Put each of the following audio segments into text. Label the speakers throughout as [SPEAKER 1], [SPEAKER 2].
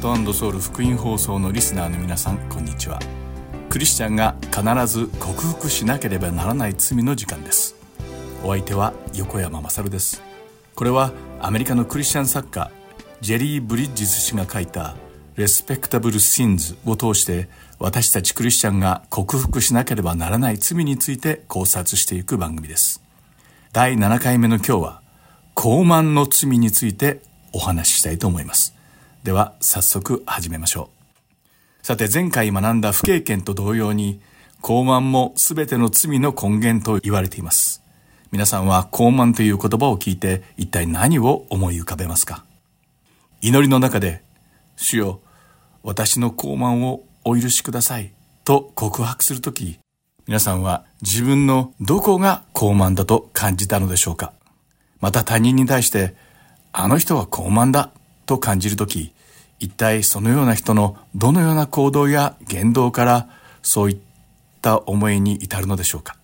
[SPEAKER 1] ートソウル福音放送のリスナーの皆さんこんにちは。クリスチャンが必ず克服しなければならない罪の時間です。お相手は横山勝です。これはアメリカのクリスチャン作家ジェリー・ブリッジズ氏が書いた「レスペクタブル・シンズ」を通して私たちクリスチャンが克服しなければならない罪について考察していく番組です。第7回目の今日は傲慢の罪についてお話ししたいと思います。では早速始めましょう。さて前回学んだ不経験と同様に傲慢も全ての罪の根源と言われています。皆さんは傲慢という言葉を聞いて一体何を思い浮かべますか？祈りの中で、主よ、私の傲慢をお許しくださいと告白するとき、皆さんは自分のどこが傲慢だと感じたのでしょうか？また他人に対して、あの人は傲慢だと感じるとき、一体そのような人のどのような行動や言動からそういった思いに至るのでしょうか？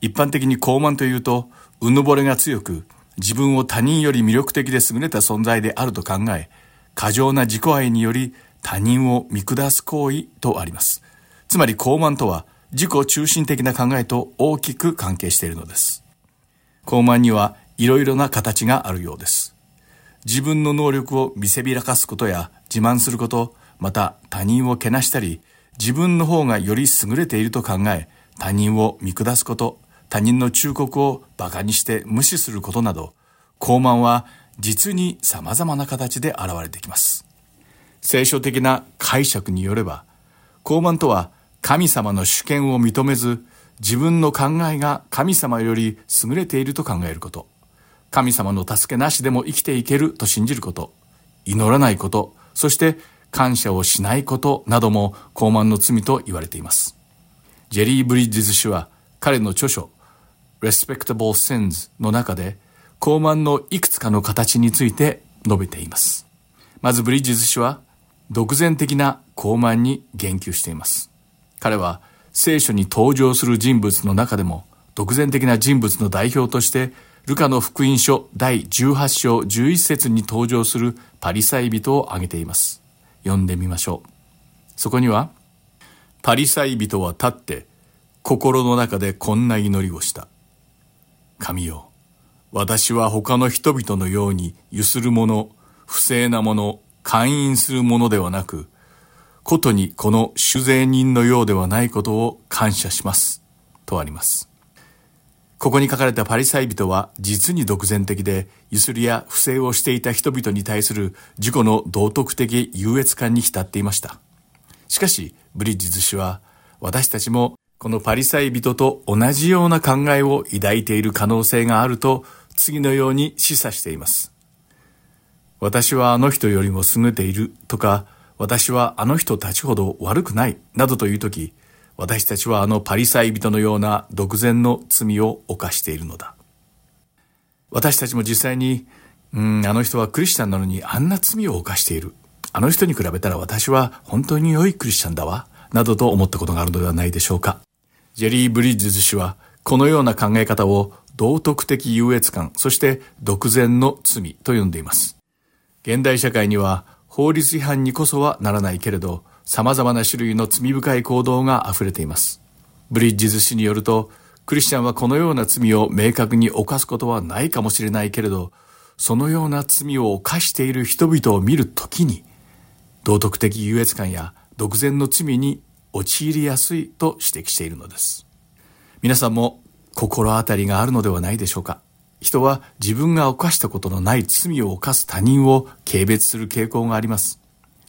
[SPEAKER 1] 一般的に傲慢というと、うぬぼれが強く、自分を他人より魅力的で優れた存在であると考え、過剰な自己愛により他人を見下す行為とあります。つまり傲慢とは自己中心的な考えと大きく関係しているのです。傲慢にはいろいろな形があるようです。自分の能力を見せびらかすことや自慢すること、また他人をけなしたり、自分の方がより優れていると考え、他人を見下すこと、他人の忠告を馬鹿にして無視することなど、傲慢は実に様々な形で現れてきます。聖書的な解釈によれば、傲慢とは神様の主権を認めず、自分の考えが神様より優れていると考えること、神様の助けなしでも生きていけると信じること、祈らないこと、そして感謝をしないことなども傲慢の罪と言われています。ジェリー・ブリッジズ氏は彼の著書 Respectable Sins の中で、傲慢のいくつかの形について述べています。まずブリッジズ氏は、独善的な傲慢に言及しています。彼は、聖書に登場する人物の中でも、独善的な人物の代表として、ルカの福音書第18章11節に登場するパリサイ人を挙げています。読んでみましょう。そこには、パリサイ人は立って、心の中でこんな祈りをした。神よ、私は他の人々のようにゆする者、不正な者、勧誘する者ではなく、ことにこの酒税人のようではないことを感謝します。とあります。ここに書かれたパリサイ人は実に独善的で、ゆすりや不正をしていた人々に対する自己の道徳的優越感に浸っていました。しかし、ブリッジズ氏は、私たちもこのパリサイ人と同じような考えを抱いている可能性があると次のように示唆しています。私はあの人よりも優れているとか、私はあの人たちほど悪くないなどというとき、私たちはあのパリサイ人のような独善の罪を犯しているのだ。私たちも実際に、うん、あの人はクリスチャンなのにあんな罪を犯している。あの人に比べたら私は本当に良いクリスチャンだわ。などと思ったことがあるのではないでしょうか。ジェリー・ブリッジズ氏は、このような考え方を道徳的優越感、そして独善の罪と呼んでいます。現代社会には法律違反にこそはならないけれど、様々な種類の罪深い行動が溢れています。ブリッジズ氏によると、クリスチャンはこのような罪を明確に犯すことはないかもしれないけれど、そのような罪を犯している人々を見るときに、道徳的優越感や独善の罪に陥りやすいと指摘しているのです。皆さんも心当たりがあるのではないでしょうか。人は自分が犯したことのない罪を犯す他人を軽蔑する傾向があります。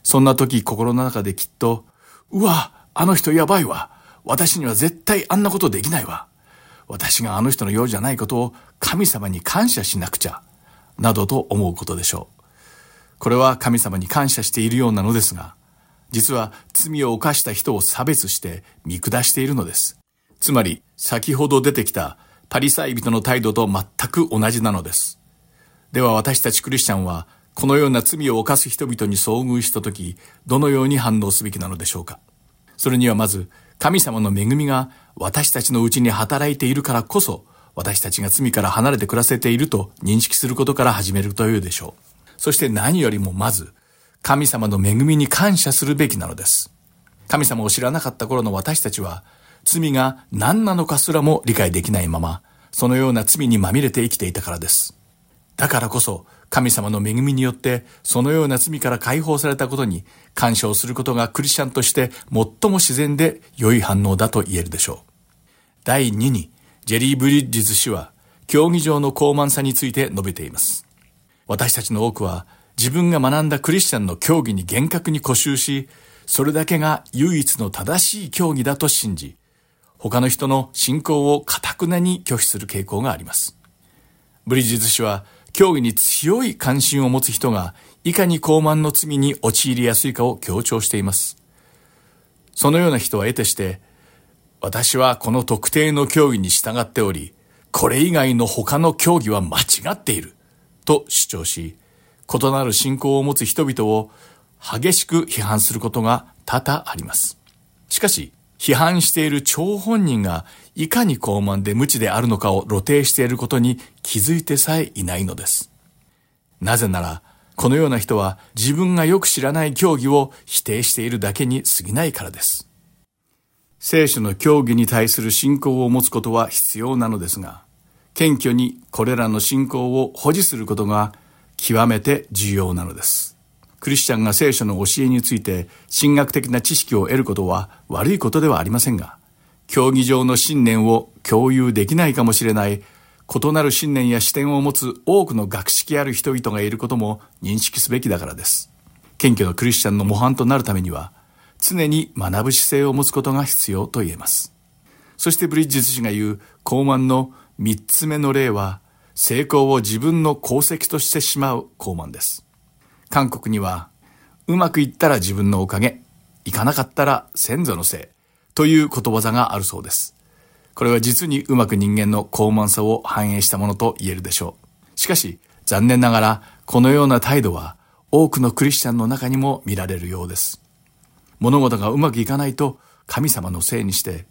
[SPEAKER 1] そんな時心の中できっと、うわ、あの人やばいわ。私には絶対あんなことできないわ。私があの人のようじゃないことを神様に感謝しなくちゃ。などと思うことでしょう。これは神様に感謝しているようなのですが、実は罪を犯した人を差別して見下しているのです。つまり、先ほど出てきたパリサイ人の態度と全く同じなのです。では私たちクリスチャンは、このような罪を犯す人々に遭遇したとき、どのように反応すべきなのでしょうか？それにはまず、神様の恵みが私たちのうちに働いているからこそ、私たちが罪から離れて暮らせていると認識することから始めるというでしょう。そして何よりもまず、神様の恵みに感謝するべきなのです。神様を知らなかった頃の私たちは、罪が何なのかすらも理解できないまま、そのような罪にまみれて生きていたからです。だからこそ、神様の恵みによって、そのような罪から解放されたことに、感謝をすることがクリスチャンとして最も自然で良い反応だと言えるでしょう。第2に、ジェリー・ブリッジズ氏は、競技場の高慢さについて述べています。私たちの多くは、自分が学んだクリスチャンの競技に厳格に固執し、それだけが唯一の正しい競技だと信じ、他の人の信仰を堅くなに拒否する傾向があります。ブリッジズ氏は、競技に強い関心を持つ人が、いかに高慢の罪に陥りやすいかを強調しています。そのような人は得てして、私はこの特定の競技に従っており、これ以外の他の競技は間違っている、と主張し、異なる信仰を持つ人々を激しく批判することが多々あります。しかし、批判している張本人がいかに高慢で無知であるのかを露呈していることに気づいてさえいないのです。なぜなら、このような人は自分がよく知らない教義を否定しているだけに過ぎないからです。聖書の教義に対する信仰を持つことは必要なのですが、謙虚にこれらの信仰を保持することが極めて重要なのです。クリスチャンが聖書の教えについて神学的な知識を得ることは悪いことではありませんが、競技場の信念を共有できないかもしれない異なる信念や視点を持つ多くの学識ある人々がいることも認識すべきだからです。謙虚なクリスチャンの模範となるためには、常に学ぶ姿勢を持つことが必要と言えます。そしてブリッジズ氏が言う高慢の三つ目の例は、成功を自分の功績としてしまう高慢です。韓国には、うまくいったら自分のおかげ、いかなかったら先祖のせい、ということわざがあるそうです。これは実にうまく人間の高慢さを反映したものと言えるでしょう。しかし、残念ながら、このような態度は、多くのクリスチャンの中にも見られるようです。物事がうまくいかないと、神様のせいにして、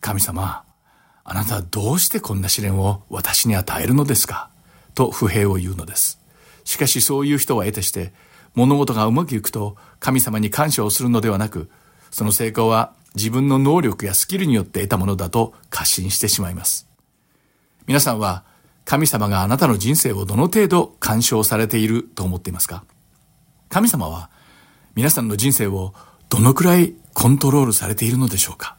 [SPEAKER 1] 神様、あなたはどうしてこんな試練を私に与えるのですか？と不平を言うのです。しかしそういう人は得てして、物事がうまくいくと神様に感謝をするのではなく、その成功は自分の能力やスキルによって得たものだと過信してしまいます。皆さんは神様があなたの人生をどの程度干渉されていると思っていますか？神様は皆さんの人生をどのくらいコントロールされているのでしょうか？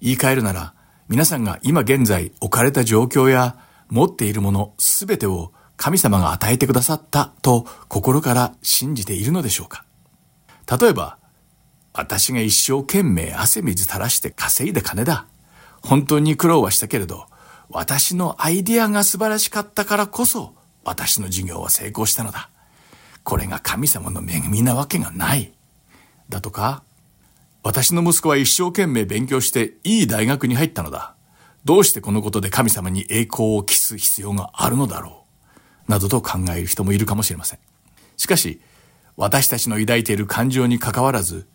[SPEAKER 1] 言い換えるなら皆さんが今現在置かれた状況や持っているものすべてを神様が与えてくださったと心から信じているのでしょうか？例えば、私が一生懸命汗水垂らして稼いだ金だ。本当に苦労はしたけれど、私のアイディアが素晴らしかったからこそ、私の事業は成功したのだ。これが神様の恵みなわけがない。だとか、私の息子は一生懸命勉強していい大学に入ったのだ。どうしてこのことで神様に栄光を期す必要があるのだろう？などと考える人もいるかもしれません。しかし、私たちの抱いている感情に関わらず、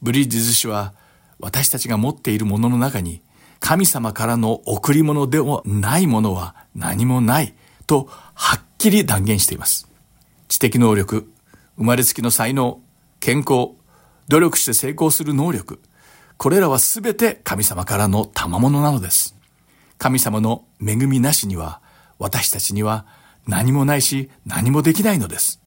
[SPEAKER 1] ブリッジズ氏は私たちが持っているものの中に神様からの贈り物でもないものは何もないとはっきり断言しています。知的能力、生まれつきの才能、健康、努力して成功する能力、これらはすべて神様からの賜物なのです。神様の恵みなしには私たちには何もないし何もできないのです。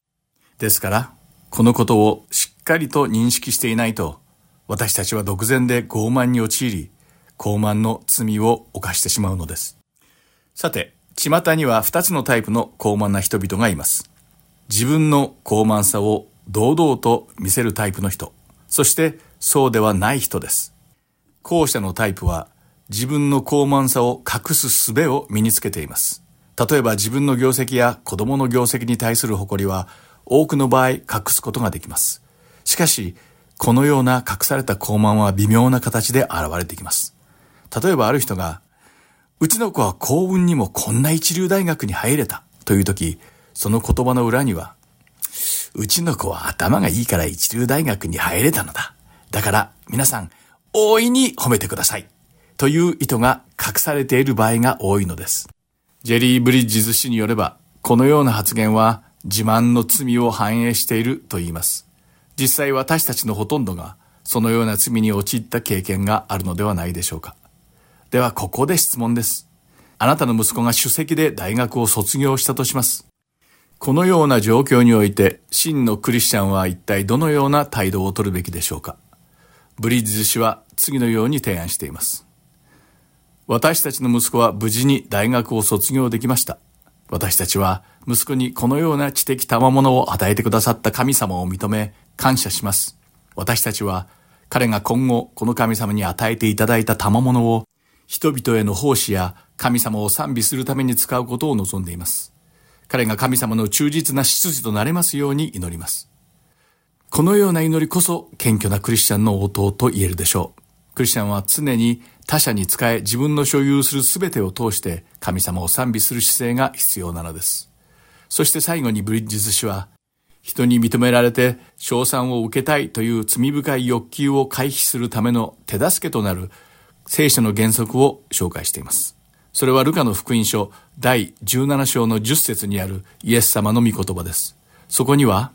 [SPEAKER 1] ですから、このことをしっかりと認識していないと、私たちは独善で傲慢に陥り、傲慢の罪を犯してしまうのです。さて、巷には二つのタイプの傲慢な人々がいます。自分の傲慢さを堂々と見せるタイプの人、そしてそうではない人です。後者のタイプは自分の傲慢さを隠す術を身につけています。例えば自分の業績や子供の業績に対する誇りは多くの場合隠すことができます。しかし、このような隠された傲慢は微妙な形で現れてきます。例えばある人が、うちの子は幸運にもこんな一流大学に入れたという時、その言葉の裏には、うちの子は頭がいいから一流大学に入れたのだ。だから皆さん、大いに褒めてください。という意図が隠されている場合が多いのです。ジェリー・ブリッジズ氏によれば、このような発言は自慢の罪を反映していると言います。実際私たちのほとんどがそのような罪に陥った経験があるのではないでしょうか。ではここで質問です。あなたの息子が首席で大学を卒業したとします。このような状況において真のクリスチャンは一体どのような態度を取るべきでしょうか。ブリッジズ氏は次のように提案しています。私たちの息子は無事に大学を卒業できました。私たちは息子にこのような知的賜物を与えてくださった神様を認め感謝します。私たちは彼が今後この神様に与えていただいた賜物を人々への奉仕や神様を賛美するために使うことを望んでいます。彼が神様の忠実な執事となれますように祈ります。このような祈りこそ謙虚なクリスチャンの応答と言えるでしょう。クリスチャンは常に他者に仕え自分の所有する全てを通して神様を賛美する姿勢が必要なのです。そして最後にブリッジズ氏は、人に認められて賞賛を受けたいという罪深い欲求を回避するための手助けとなる聖書の原則を紹介しています。それはルカの福音書第17章の10節にあるイエス様の御言葉です。そこには、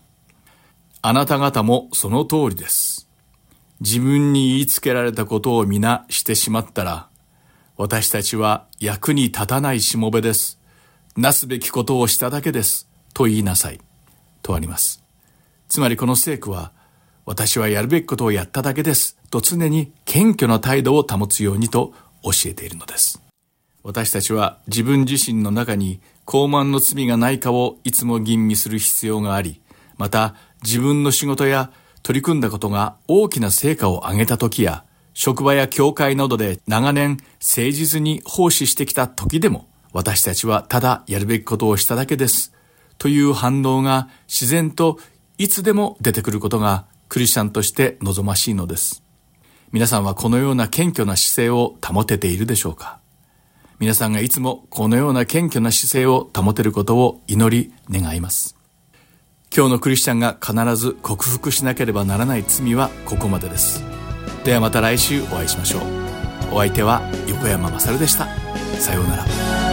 [SPEAKER 1] あなた方もその通りです。自分に言いつけられたことを皆してしまったら、私たちは役に立たないしもべです。なすべきことをしただけです。と言いなさい。とあります。つまりこの聖句は、私はやるべきことをやっただけです。と常に謙虚な態度を保つようにと教えているのです。私たちは自分自身の中に高慢の罪がないかをいつも吟味する必要があり、また自分の仕事や取り組んだことが大きな成果を上げた時や、職場や教会などで長年誠実に奉仕してきた時でも、私たちはただやるべきことをしただけです。という反応が自然といつでも出てくることがクリスチャンとして望ましいのです。皆さんはこのような謙虚な姿勢を保てているでしょうか？皆さんがいつもこのような謙虚な姿勢を保てることを祈り願います。今日のクリスチャンが必ず克服しなければならない罪はここまでです。ではまた来週お会いしましょう。お相手は横山まさるでした。さようなら。